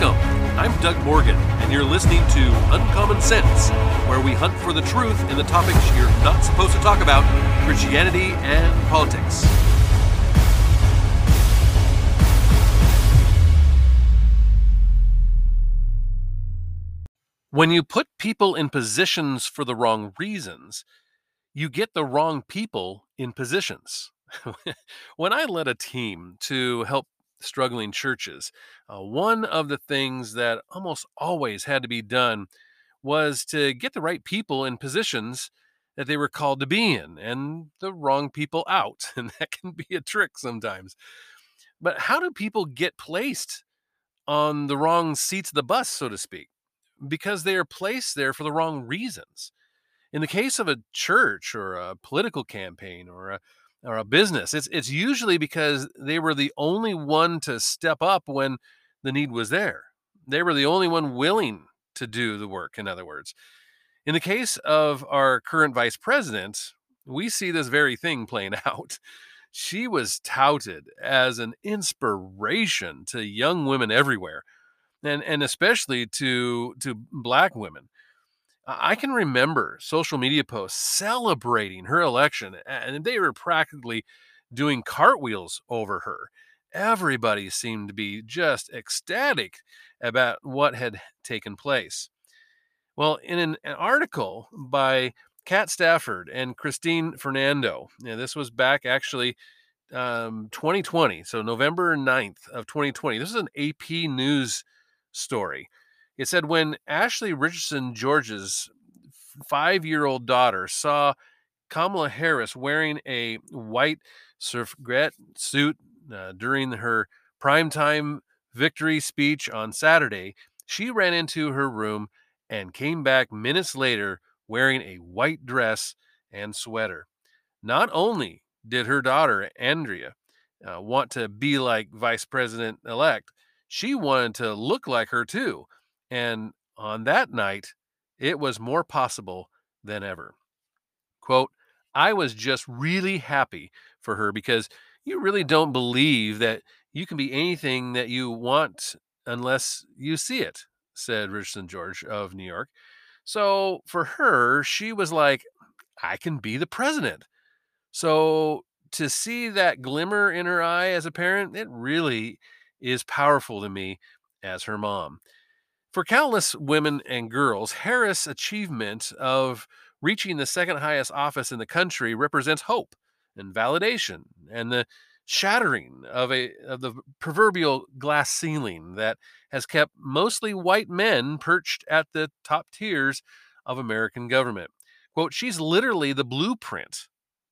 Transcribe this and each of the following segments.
Welcome. I'm Doug Morgan, and you're listening to Uncommon Sense, where we hunt for the truth in the topics you're not supposed to talk about Christianity and politics. When you put people in positions for the wrong reasons, you get the wrong people in positions. when I led a team to help struggling churches, uh, one of the things that almost always had to be done was to get the right people in positions that they were called to be in and the wrong people out. And that can be a trick sometimes. But how do people get placed on the wrong seats of the bus, so to speak? Because they are placed there for the wrong reasons. In the case of a church or a political campaign or a or a business, it's it's usually because they were the only one to step up when the need was there. They were the only one willing to do the work, in other words. In the case of our current vice president, we see this very thing playing out. She was touted as an inspiration to young women everywhere, and, and especially to, to black women. I can remember social media posts celebrating her election, and they were practically doing cartwheels over her. Everybody seemed to be just ecstatic about what had taken place. Well, in an, an article by Kat Stafford and Christine Fernando, this was back actually um, 2020, so November 9th of 2020. This is an AP News story. It said when Ashley Richardson George's five year old daughter saw Kamala Harris wearing a white suffragette suit uh, during her primetime victory speech on Saturday, she ran into her room and came back minutes later wearing a white dress and sweater. Not only did her daughter, Andrea, uh, want to be like Vice President elect, she wanted to look like her too. And on that night, it was more possible than ever. Quote, I was just really happy for her because you really don't believe that you can be anything that you want unless you see it, said Richardson George of New York. So for her, she was like, I can be the president. So to see that glimmer in her eye as a parent, it really is powerful to me as her mom. For countless women and girls, Harris' achievement of reaching the second highest office in the country represents hope and validation and the shattering of a of the proverbial glass ceiling that has kept mostly white men perched at the top tiers of American government. Quote, she's literally the blueprint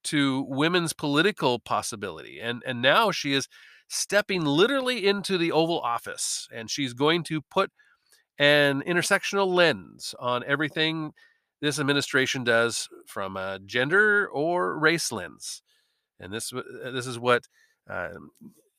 to women's political possibility. And and now she is stepping literally into the Oval Office and she's going to put an intersectional lens on everything this administration does from a gender or race lens. And this uh, this is what uh,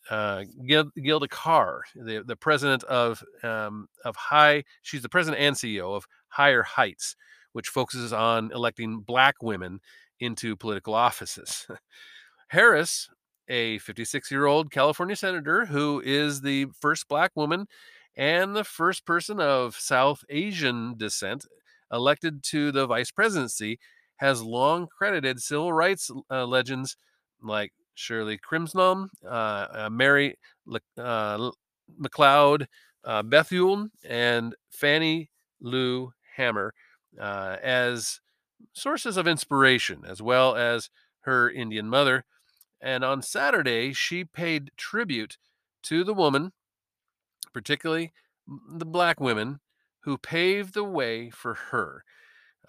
uh, Gilda Carr, the, the president of um, of High, she's the president and CEO of Higher Heights, which focuses on electing black women into political offices. Harris, a 56 year old California senator who is the first black woman and the first person of South Asian descent elected to the vice presidency, has long credited civil rights uh, legends like Shirley Chisholm, uh, uh, Mary Le- uh, McLeod uh, Bethune, and Fannie Lou Hamer uh, as sources of inspiration, as well as her Indian mother. And on Saturday, she paid tribute to the woman particularly the black women who paved the way for her.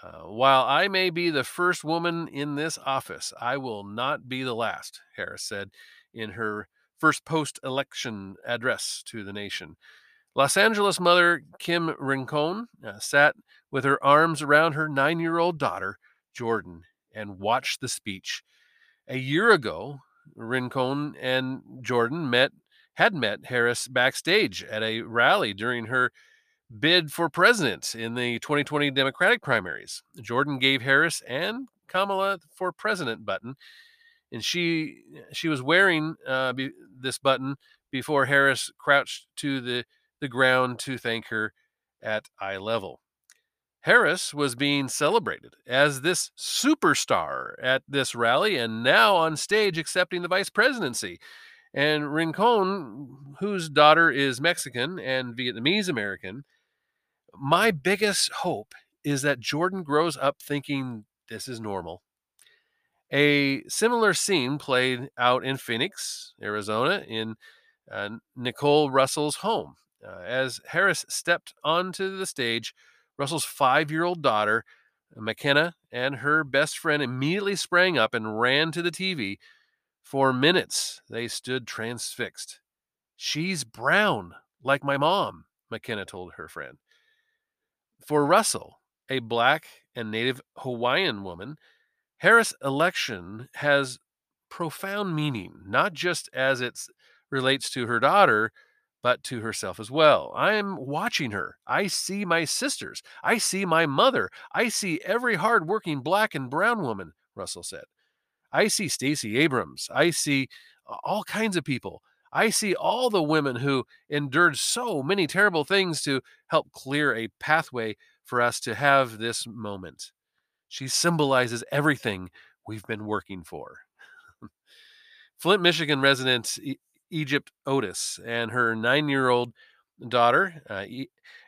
Uh, while I may be the first woman in this office, I will not be the last, Harris said in her first post election address to the nation. Los Angeles mother Kim Rincon uh, sat with her arms around her nine year old daughter, Jordan, and watched the speech. A year ago, Rincon and Jordan met had met Harris backstage at a rally during her bid for president in the 2020 Democratic primaries. Jordan gave Harris and Kamala for president button, and she she was wearing uh, be, this button before Harris crouched to the the ground to thank her at eye level. Harris was being celebrated as this superstar at this rally and now on stage accepting the vice presidency. And Rincon, whose daughter is Mexican and Vietnamese American, my biggest hope is that Jordan grows up thinking this is normal. A similar scene played out in Phoenix, Arizona, in uh, Nicole Russell's home. Uh, as Harris stepped onto the stage, Russell's five year old daughter, McKenna, and her best friend immediately sprang up and ran to the TV. For minutes, they stood transfixed. She's brown, like my mom, McKenna told her friend. For Russell, a black and native Hawaiian woman, Harris' election has profound meaning, not just as it relates to her daughter, but to herself as well. I am watching her. I see my sisters. I see my mother. I see every hardworking black and brown woman, Russell said. I see Stacey Abrams. I see all kinds of people. I see all the women who endured so many terrible things to help clear a pathway for us to have this moment. She symbolizes everything we've been working for. Flint, Michigan resident Egypt Otis and her nine year old daughter, uh,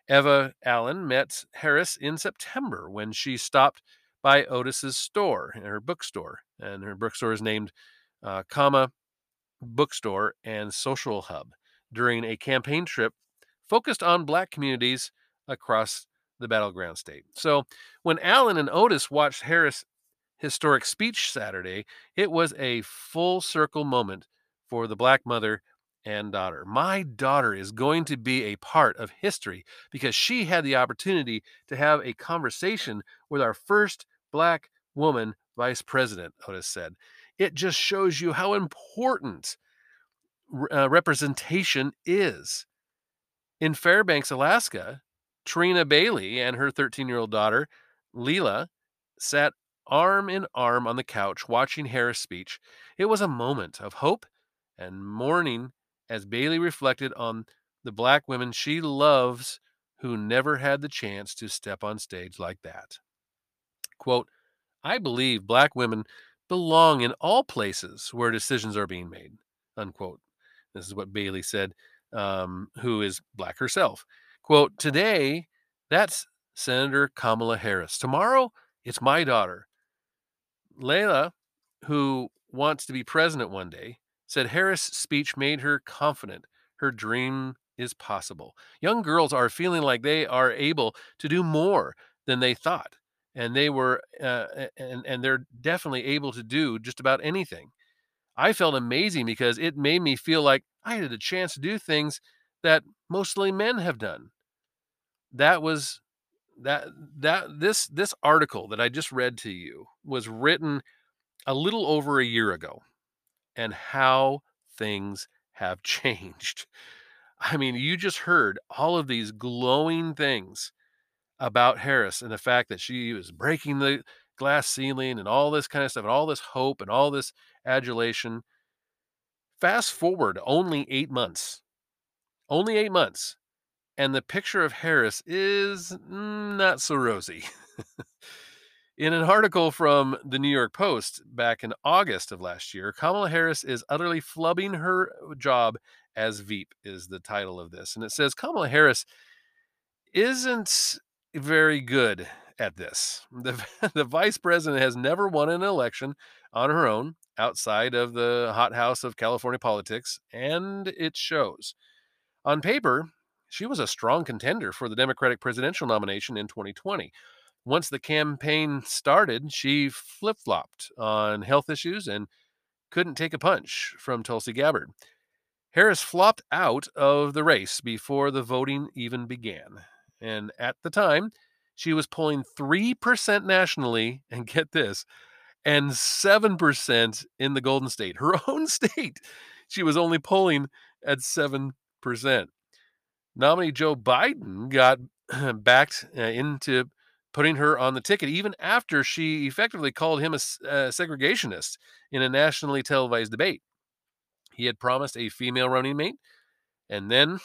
Eva Allen, met Harris in September when she stopped by Otis's store, her bookstore. And her bookstore is named uh, Comma Bookstore and Social Hub during a campaign trip focused on Black communities across the battleground state. So when Allen and Otis watched Harris' historic speech Saturday, it was a full circle moment for the black mother and daughter. My daughter is going to be a part of history because she had the opportunity to have a conversation with our first black woman vice president, Otis said. It just shows you how important uh, representation is. In Fairbanks, Alaska, Trina Bailey and her 13 year old daughter, Leela, sat arm in arm on the couch watching Harris' speech. It was a moment of hope and mourning as Bailey reflected on the black women she loves who never had the chance to step on stage like that. Quote, I believe black women belong in all places where decisions are being made. Unquote. This is what Bailey said, um, who is black herself. Quote, today, that's Senator Kamala Harris. Tomorrow, it's my daughter. Layla, who wants to be president one day, said Harris' speech made her confident her dream is possible. Young girls are feeling like they are able to do more than they thought, and they were, uh, and and they're definitely able to do just about anything. I felt amazing because it made me feel like I had a chance to do things that mostly men have done. That was that that this this article that I just read to you was written a little over a year ago and how things have changed. I mean, you just heard all of these glowing things about Harris and the fact that she was breaking the glass ceiling and all this kind of stuff and all this hope and all this adulation. Fast forward only eight months, only eight months, and the picture of Harris is not so rosy. In an article from the New York Post back in August of last year, Kamala Harris is utterly flubbing her job as Veep, is the title of this. And it says Kamala Harris isn't very good at this. The, the vice president has never won an election on her own outside of the hothouse of California politics, and it shows. On paper, she was a strong contender for the Democratic presidential nomination in 2020 once the campaign started, she flip flopped on health issues and couldn't take a punch from Tulsi Gabbard. Harris flopped out of the race before the voting even began. And at the time, she was polling 3% nationally, and get this, and 7% in the Golden State, her own state. She was only polling at 7%. Nominee Joe Biden got backed uh, into putting her on the ticket, even after she effectively called him a, a segregationist in a nationally televised debate. He had promised a female running mate, and then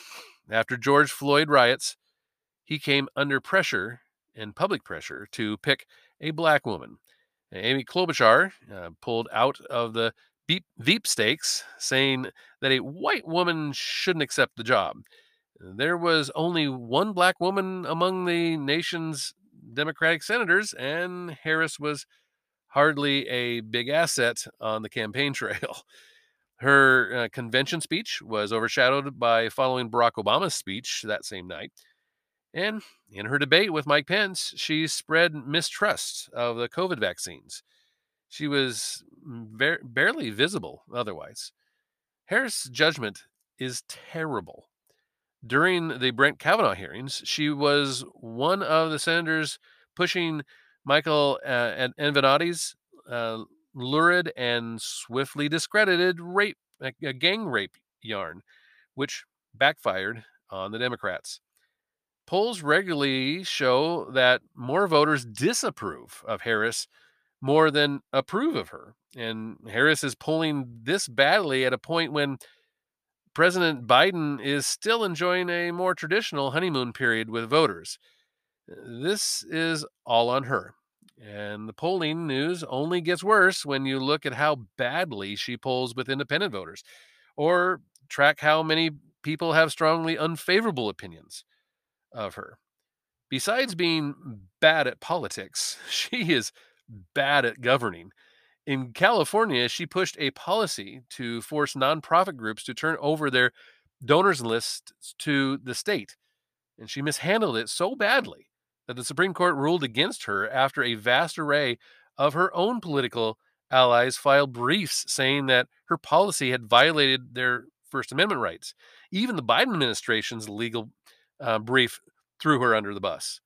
After George Floyd riots, he came under pressure and public pressure to pick a black woman. Amy Klobuchar uh, pulled out of the Veep, Veep stakes, saying that a white woman shouldn't accept the job. There was only one black woman among the nation's Democratic senators, and Harris was hardly a big asset on the campaign trail. Her uh, convention speech was overshadowed by following Barack Obama's speech that same night. And in her debate with Mike Pence, she spread mistrust of the COVID vaccines. She was ba- barely visible otherwise. Harris' judgment is terrible. During the Brett Kavanaugh hearings, she was one of the senators pushing Michael uh, Avenatti's uh, lurid and swiftly discredited rape, a gang rape yarn, which backfired on the Democrats. Polls regularly show that more voters disapprove of Harris more than approve of her. And Harris is polling this badly at a point when President Biden is still enjoying a more traditional honeymoon period with voters. This is all on her. And the polling news only gets worse when you look at how badly she polls with independent voters or track how many people have strongly unfavorable opinions of her. Besides being bad at politics, she is bad at governing. In California, she pushed a policy to force nonprofit groups to turn over their donors lists to the state. And she mishandled it so badly that the Supreme Court ruled against her after a vast array of her own political allies filed briefs saying that her policy had violated their First Amendment rights. Even the Biden administration's legal uh, brief threw her under the bus.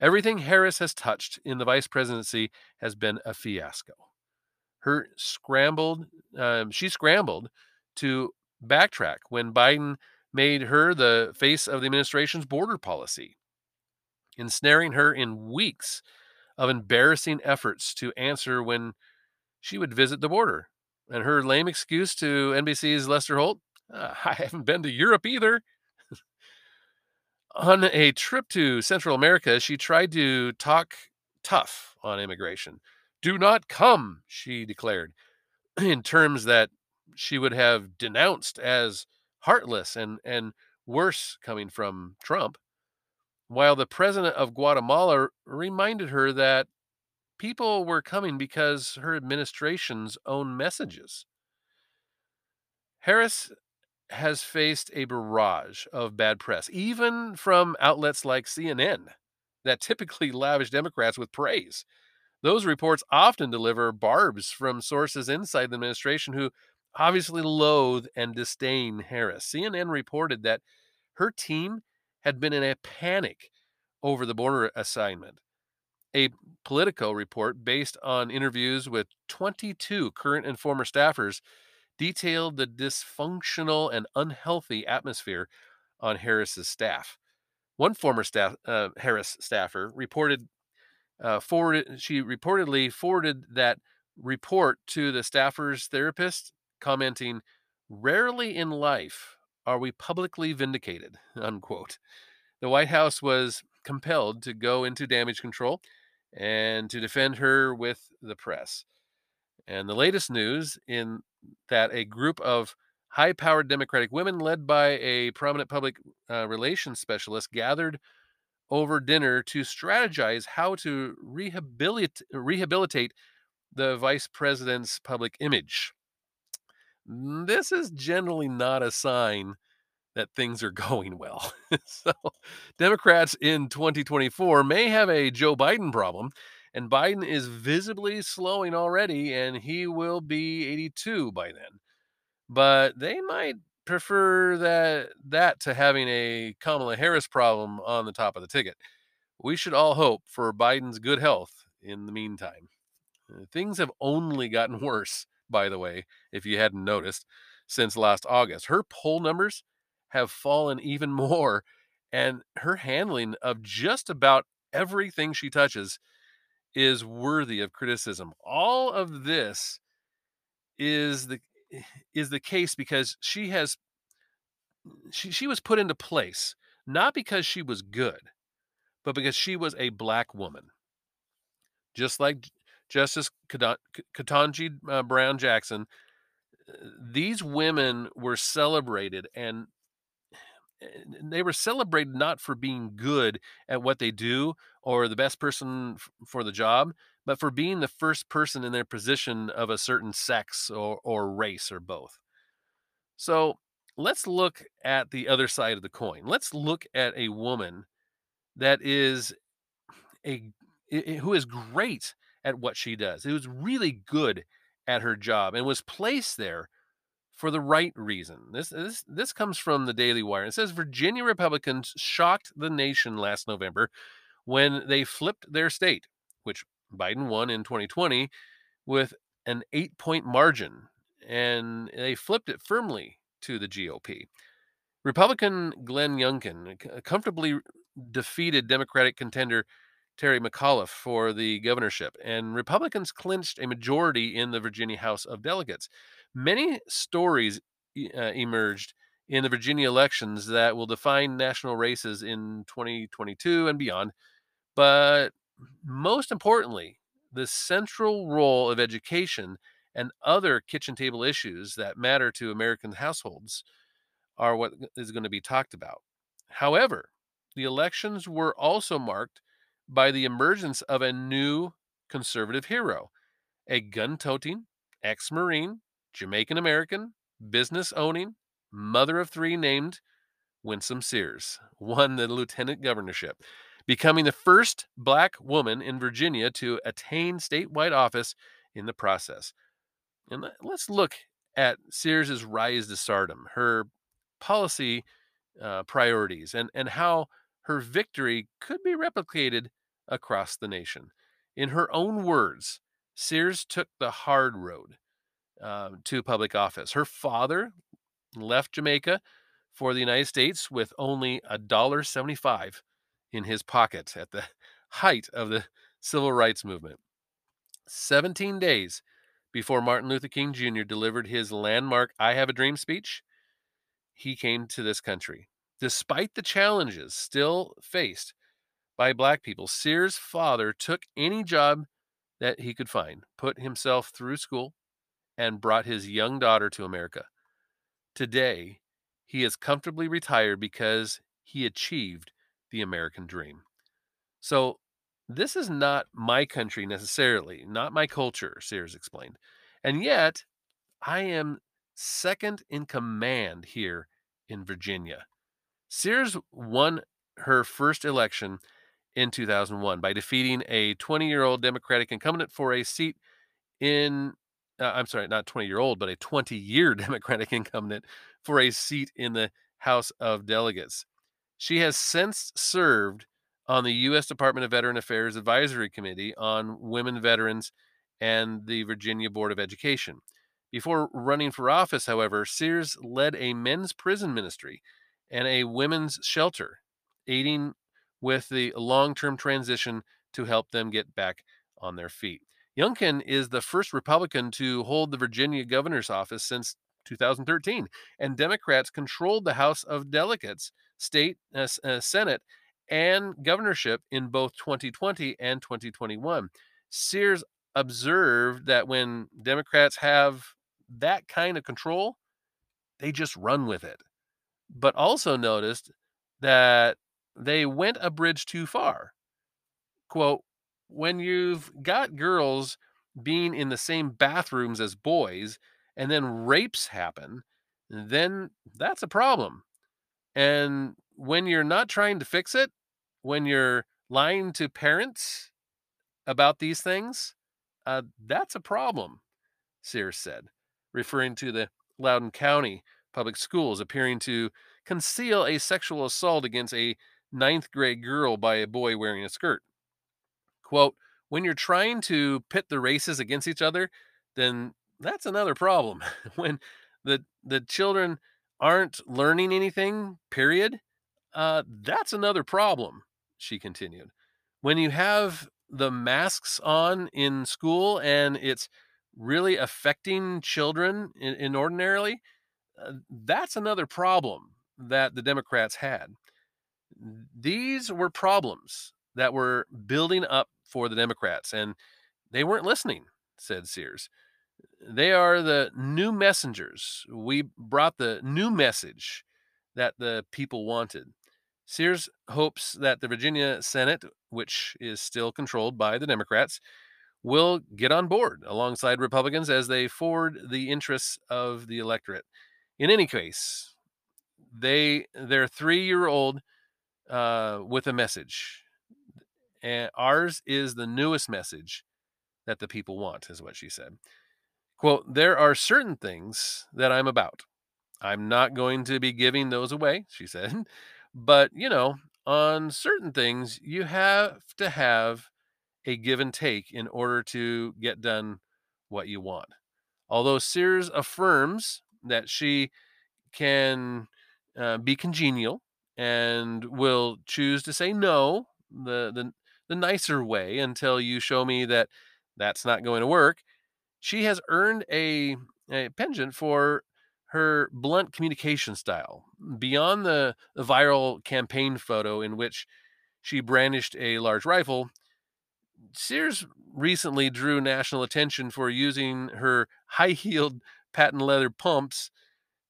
Everything Harris has touched in the vice presidency has been a fiasco. Her scrambled, um, she scrambled to backtrack when Biden made her the face of the administration's border policy ensnaring her in weeks of embarrassing efforts to answer when she would visit the border. And her lame excuse to NBC's Lester Holt uh, I haven't been to Europe either. On a trip to Central America, she tried to talk tough on immigration. Do not come, she declared, in terms that she would have denounced as heartless and, and worse coming from Trump while the president of Guatemala reminded her that people were coming because her administration's own messages. Harris has faced a barrage of bad press, even from outlets like CNN that typically lavish Democrats with praise. Those reports often deliver barbs from sources inside the administration who obviously loathe and disdain Harris. CNN reported that her team had been in a panic over the border assignment. A Politico report based on interviews with 22 current and former staffers detailed the dysfunctional and unhealthy atmosphere on Harris's staff. One former staff uh, Harris staffer reported uh, forwarded she reportedly forwarded that report to the staffer's therapist, commenting, "Rarely in life are we publicly vindicated." Unquote. The White House was compelled to go into damage control and to defend her with the press. And the latest news in that a group of high powered Democratic women, led by a prominent public uh, relations specialist, gathered over dinner to strategize how to rehabilitate, rehabilitate the vice president's public image. This is generally not a sign that things are going well. so, Democrats in 2024 may have a Joe Biden problem, and Biden is visibly slowing already, and he will be 82 by then. But they might prefer that that to having a Kamala Harris problem on the top of the ticket. We should all hope for Biden's good health in the meantime. Uh, things have only gotten worse, by the way, if you hadn't noticed, since last August. Her poll numbers have fallen even more. And her handling of just about everything she touches is worthy of criticism. All of this is the is the case because she has she, she was put into place not because she was good, but because she was a black woman. Just like Justice Ketan- K- Ketanji uh, Brown Jackson, uh, these women were celebrated and they were celebrated not for being good at what they do or the best person f- for the job, but for being the first person in their position of a certain sex or, or race or both. So let's look at the other side of the coin. Let's look at a woman that is a who is great at what she does. Who's really good at her job and was placed there for the right reason. This this this comes from the Daily Wire. It says Virginia Republicans shocked the nation last November when they flipped their state, which Biden won in 2020 with an 8-point margin and they flipped it firmly to the GOP. Republican Glenn Youngkin comfortably defeated Democratic contender Terry McAuliffe for the governorship, and Republicans clinched a majority in the Virginia House of Delegates. Many stories uh, emerged in the Virginia elections that will define national races in 2022 and beyond. But most importantly, the central role of education and other kitchen table issues that matter to American households are what is going to be talked about. However, the elections were also marked by the emergence of a new conservative hero, a gun toting, ex Marine, Jamaican American, business owning, mother of three named Winsome Sears, won the lieutenant governorship, becoming the first black woman in Virginia to attain statewide office in the process. And let- let's look at Sears's rise to stardom, her policy uh, priorities, and, and how her victory could be replicated across the nation. In her own words, Sears took the hard road um, to public office. Her father left Jamaica for the United States with only a dollar seventy-five in his pocket at the height of the civil rights movement. 17 days before Martin Luther King Jr. delivered his landmark I Have a Dream speech, he came to this country. Despite the challenges still faced by black people, Sears' father took any job that he could find, put himself through school, and brought his young daughter to America. Today, he is comfortably retired because he achieved the American dream. So, this is not my country necessarily, not my culture, Sears explained. And yet, I am second in command here in Virginia. Sears won her first election in 2001 by defeating a 20 year old Democratic incumbent for a seat in, uh, I'm sorry, not 20 year old, but a 20 year Democratic incumbent for a seat in the House of Delegates. She has since served on the U.S. Department of Veteran Affairs Advisory Committee on Women Veterans and the Virginia Board of Education. Before running for office, however, Sears led a men's prison ministry and a women's shelter, aiding with the long term transition to help them get back on their feet. Youngkin is the first Republican to hold the Virginia governor's office since 2013, and Democrats controlled the House of Delegates, state uh, uh, Senate, and governorship in both 2020 and 2021. Sears observed that when Democrats have that kind of control, they just run with it. But also noticed that they went a bridge too far. Quote, when you've got girls being in the same bathrooms as boys and then rapes happen, then that's a problem. And when you're not trying to fix it, when you're lying to parents about these things, uh, that's a problem, Sears said, referring to the Loudoun County public schools appearing to conceal a sexual assault against a ninth grade girl by a boy wearing a skirt. Quote, when you're trying to pit the races against each other, then that's another problem. when the the children aren't learning anything, period, uh, that's another problem, she continued. When you have the masks on in school and it's really affecting children in, in ordinarily, uh, that's another problem. that the Democrats had. These were problems that were building up for the Democrats, and they weren't listening, said Sears. They are the new messengers. We brought the new message that the people wanted. Sears hopes that the Virginia Senate, which is still controlled by the Democrats, will get on board alongside Republicans as they forward the interests of the electorate. In any case, they they're three year old uh, with a message, and ours is the newest message that the people want, is what she said. Quote: There are certain things that I'm about. I'm not going to be giving those away, she said. But you know, on certain things, you have to have a give and take in order to get done what you want. Although Sears affirms that she can uh, be congenial and will choose to say no the, the the nicer way until you show me that that's not going to work. She has earned a, a penchant for her blunt communication style. Beyond the, the viral campaign photo in which she brandished a large rifle, Sears recently drew national attention for using her high heeled patent leather pumps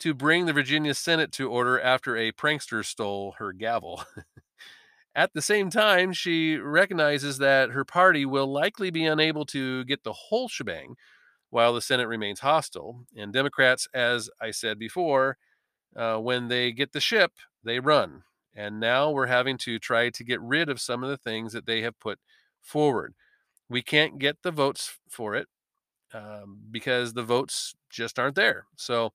to bring the Virginia Senate to order after a prankster stole her gavel. At the same time, she recognizes that her party will likely be unable to get the whole shebang while the Senate remains hostile. And Democrats, as I said before, uh, when they get the ship, they run. And now we're having to try to get rid of some of the things that they have put forward. We can't get the votes for it um, because the votes just aren't there. So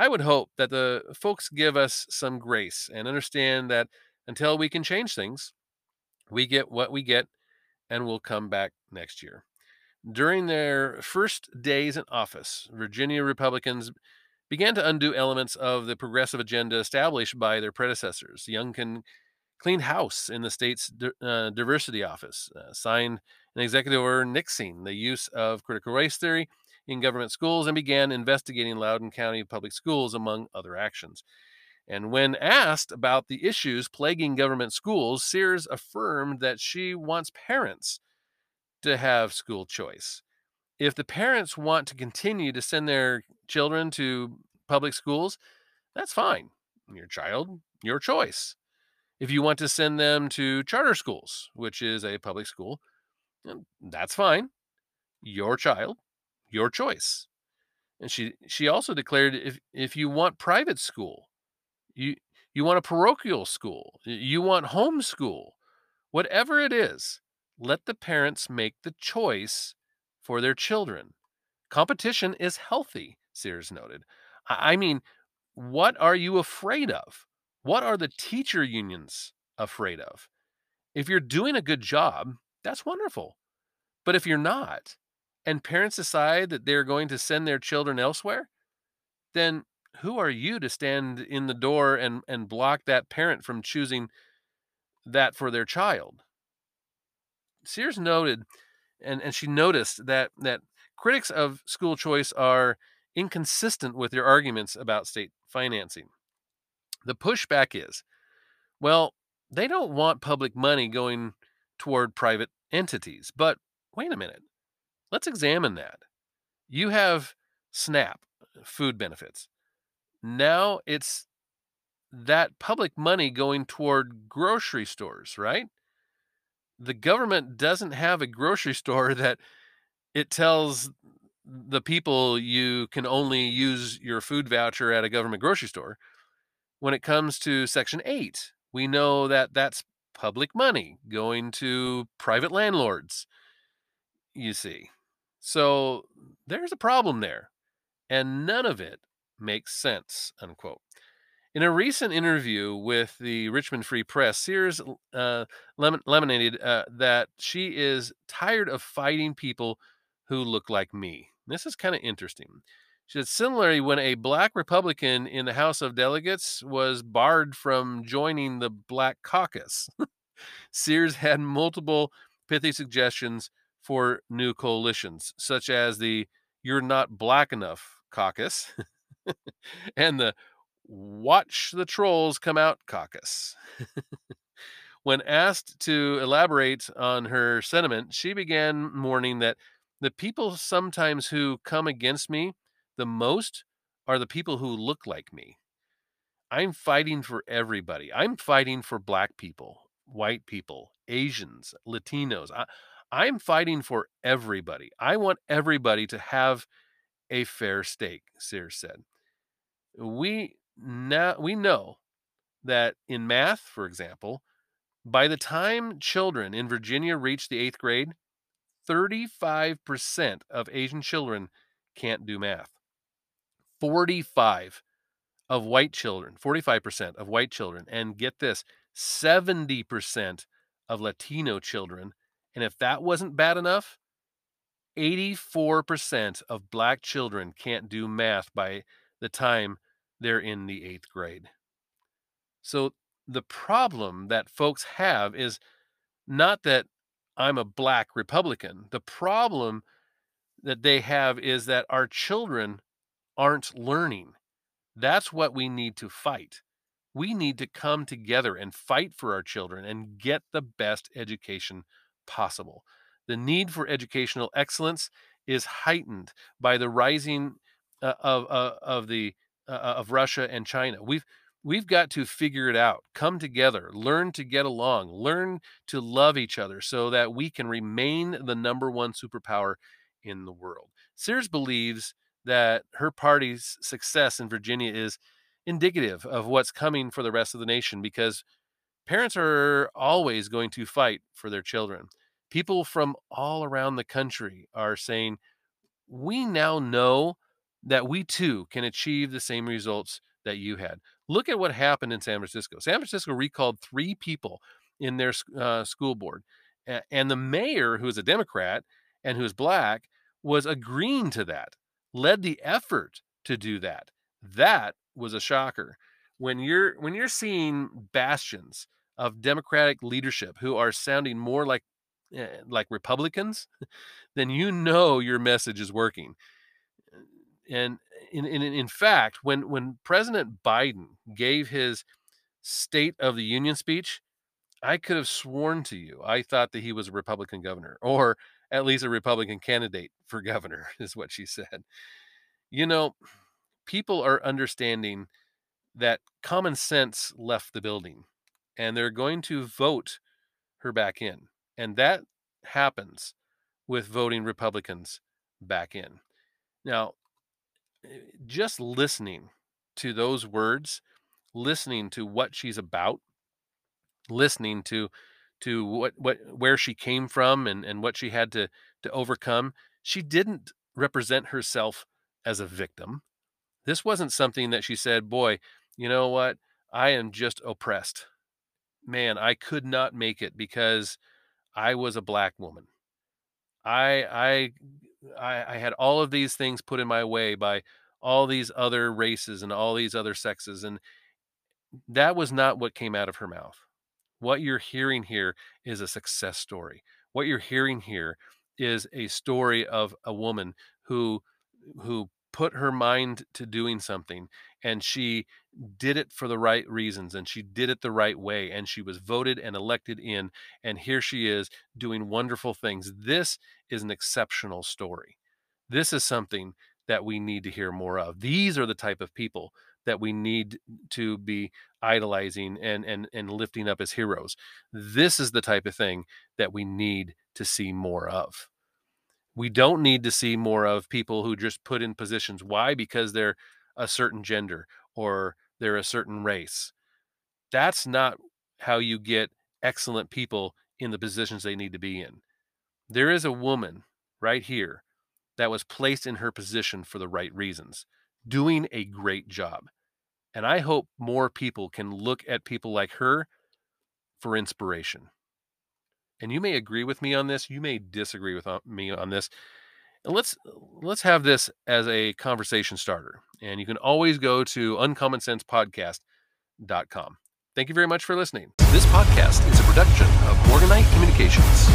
I would hope that the folks give us some grace and understand that until we can change things, we get what we get and we'll come back next year. During their first days in office, Virginia Republicans began to undo elements of the progressive agenda established by their predecessors. Youngkin cleaned house in the state's uh, diversity office, uh, signed an executive order nixing the use of critical race theory in government schools, and began investigating Loudoun County public schools, among other actions. And when asked about the issues plaguing government schools, Sears affirmed that she wants parents to have school choice. If the parents want to continue to send their children to public schools, that's fine. Your child, your choice. If you want to send them to charter schools, which is a public school, that's fine. Your child, your choice. And she she also declared if if you want private school, you you want a parochial school, you want homeschool, whatever it is, let the parents make the choice for their children. Competition is healthy, Sears noted. I mean, what are you afraid of? What are the teacher unions afraid of? If you're doing a good job, that's wonderful. But if you're not, and parents decide that they're going to send their children elsewhere, then who are you to stand in the door and, and block that parent from choosing that for their child? Sears noted, and, and she noticed that that critics of school choice are inconsistent with their arguments about state financing. The pushback is, well, they don't want public money going toward private entities. But wait a minute. Let's examine that. You have SNAP, uh, food benefits. Now it's that public money going toward grocery stores, right? the government doesn't have a grocery store that it tells the people you can only use your food voucher at a government grocery store. When it comes to Section 8, we know that that's public money going to private landlords, you see. So there's a problem there, and none of it makes sense, unquote. In a recent interview with the Richmond Free Press, Sears uh, lemonaded uh, that she is tired of fighting people who look like me. This is kind of interesting. She said, similarly, when a black Republican in the House of Delegates was barred from joining the Black Caucus, Sears had multiple pithy suggestions for new coalitions, such as the You're Not Black Enough caucus and the Watch the Trolls Come Out caucus. when asked to elaborate on her sentiment, she began mourning that the people sometimes who come against me the most are the people who look like me. I'm fighting for everybody. I'm fighting for black people, white people, Asians, Latinos. I, I'm fighting for everybody. I want everybody to have a fair stake, Sears said. We now we know that in math, for example, by the time children in Virginia reach the eighth grade, 35% of Asian children can't do math. 45 of white children, 45% of white children, and get this, 70% of Latino children. And if that wasn't bad enough, 84% of black children can't do math by the time they're in the eighth grade. So the problem that folks have is not that I'm a black Republican. The problem that they have is that our children aren't learning. That's what we need to fight. We need to come together and fight for our children and get the best education possible. The need for educational excellence is heightened by the rising uh, of uh, of the uh, of Russia and China. We've we've got to figure it out, come together, learn to get along, learn to love each other so that we can remain the number one superpower in the world. Sears believes that her party's success in Virginia is indicative of what's coming for the rest of the nation because parents are always going to fight for their children. People from all around the country are saying, we now know that we too can achieve the same results that you had. Look at what happened in San Francisco. San Francisco recalled three people in their uh, school board, and the mayor, who is a Democrat and who is black, was agreeing to that, led the effort to do that. That was a shocker. When you're when you're seeing bastions of Democratic leadership who are sounding more like Eh, like Republicans, then you know your message is working. And in, in, in fact, when, when President Biden gave his State of the Union speech, I could have sworn to you I thought that he was a Republican governor, or at least a Republican candidate for governor, is what she said. You know, people are understanding that common sense left the building and they're going to vote her back in. And that happens with voting Republicans back in. Now, Eh, just listening to those words, listening to what she's about, listening to to what what where she came from and and what she had to to overcome, she didn't represent herself as a victim. This wasn't something that she said, "Boy, you know what? I am just oppressed. Man, I could not make it because I was a black woman. I I I, had all of these things put in my way by all these other races and all these other sexes. And that was not what came out of her mouth. What you're hearing here is a success story. What you're hearing here is a story of a woman who who put her mind to doing something and she did it for the right reasons and she did it the right way and she was voted and elected in and here she is doing wonderful things. This is an exceptional story. This is something that we need to hear more of. These are the type of people that we need to be idolizing and and and lifting up as heroes. This is the type of thing that we need to see more of. We don't need to see more of people who just put in positions. Why? Because they're a certain gender or they're a certain race. That's not how you get excellent people in the positions they need to be in. There is a woman right here that was placed in her position for the right reasons, doing a great job. And I hope more people can look at people like her for inspiration and you may agree with me on this you may disagree with uh, me on this let's let's have this as a conversation starter and you can always go to uncommonsensepodcast.com thank you very much for listening. This podcast is a production of morganite communications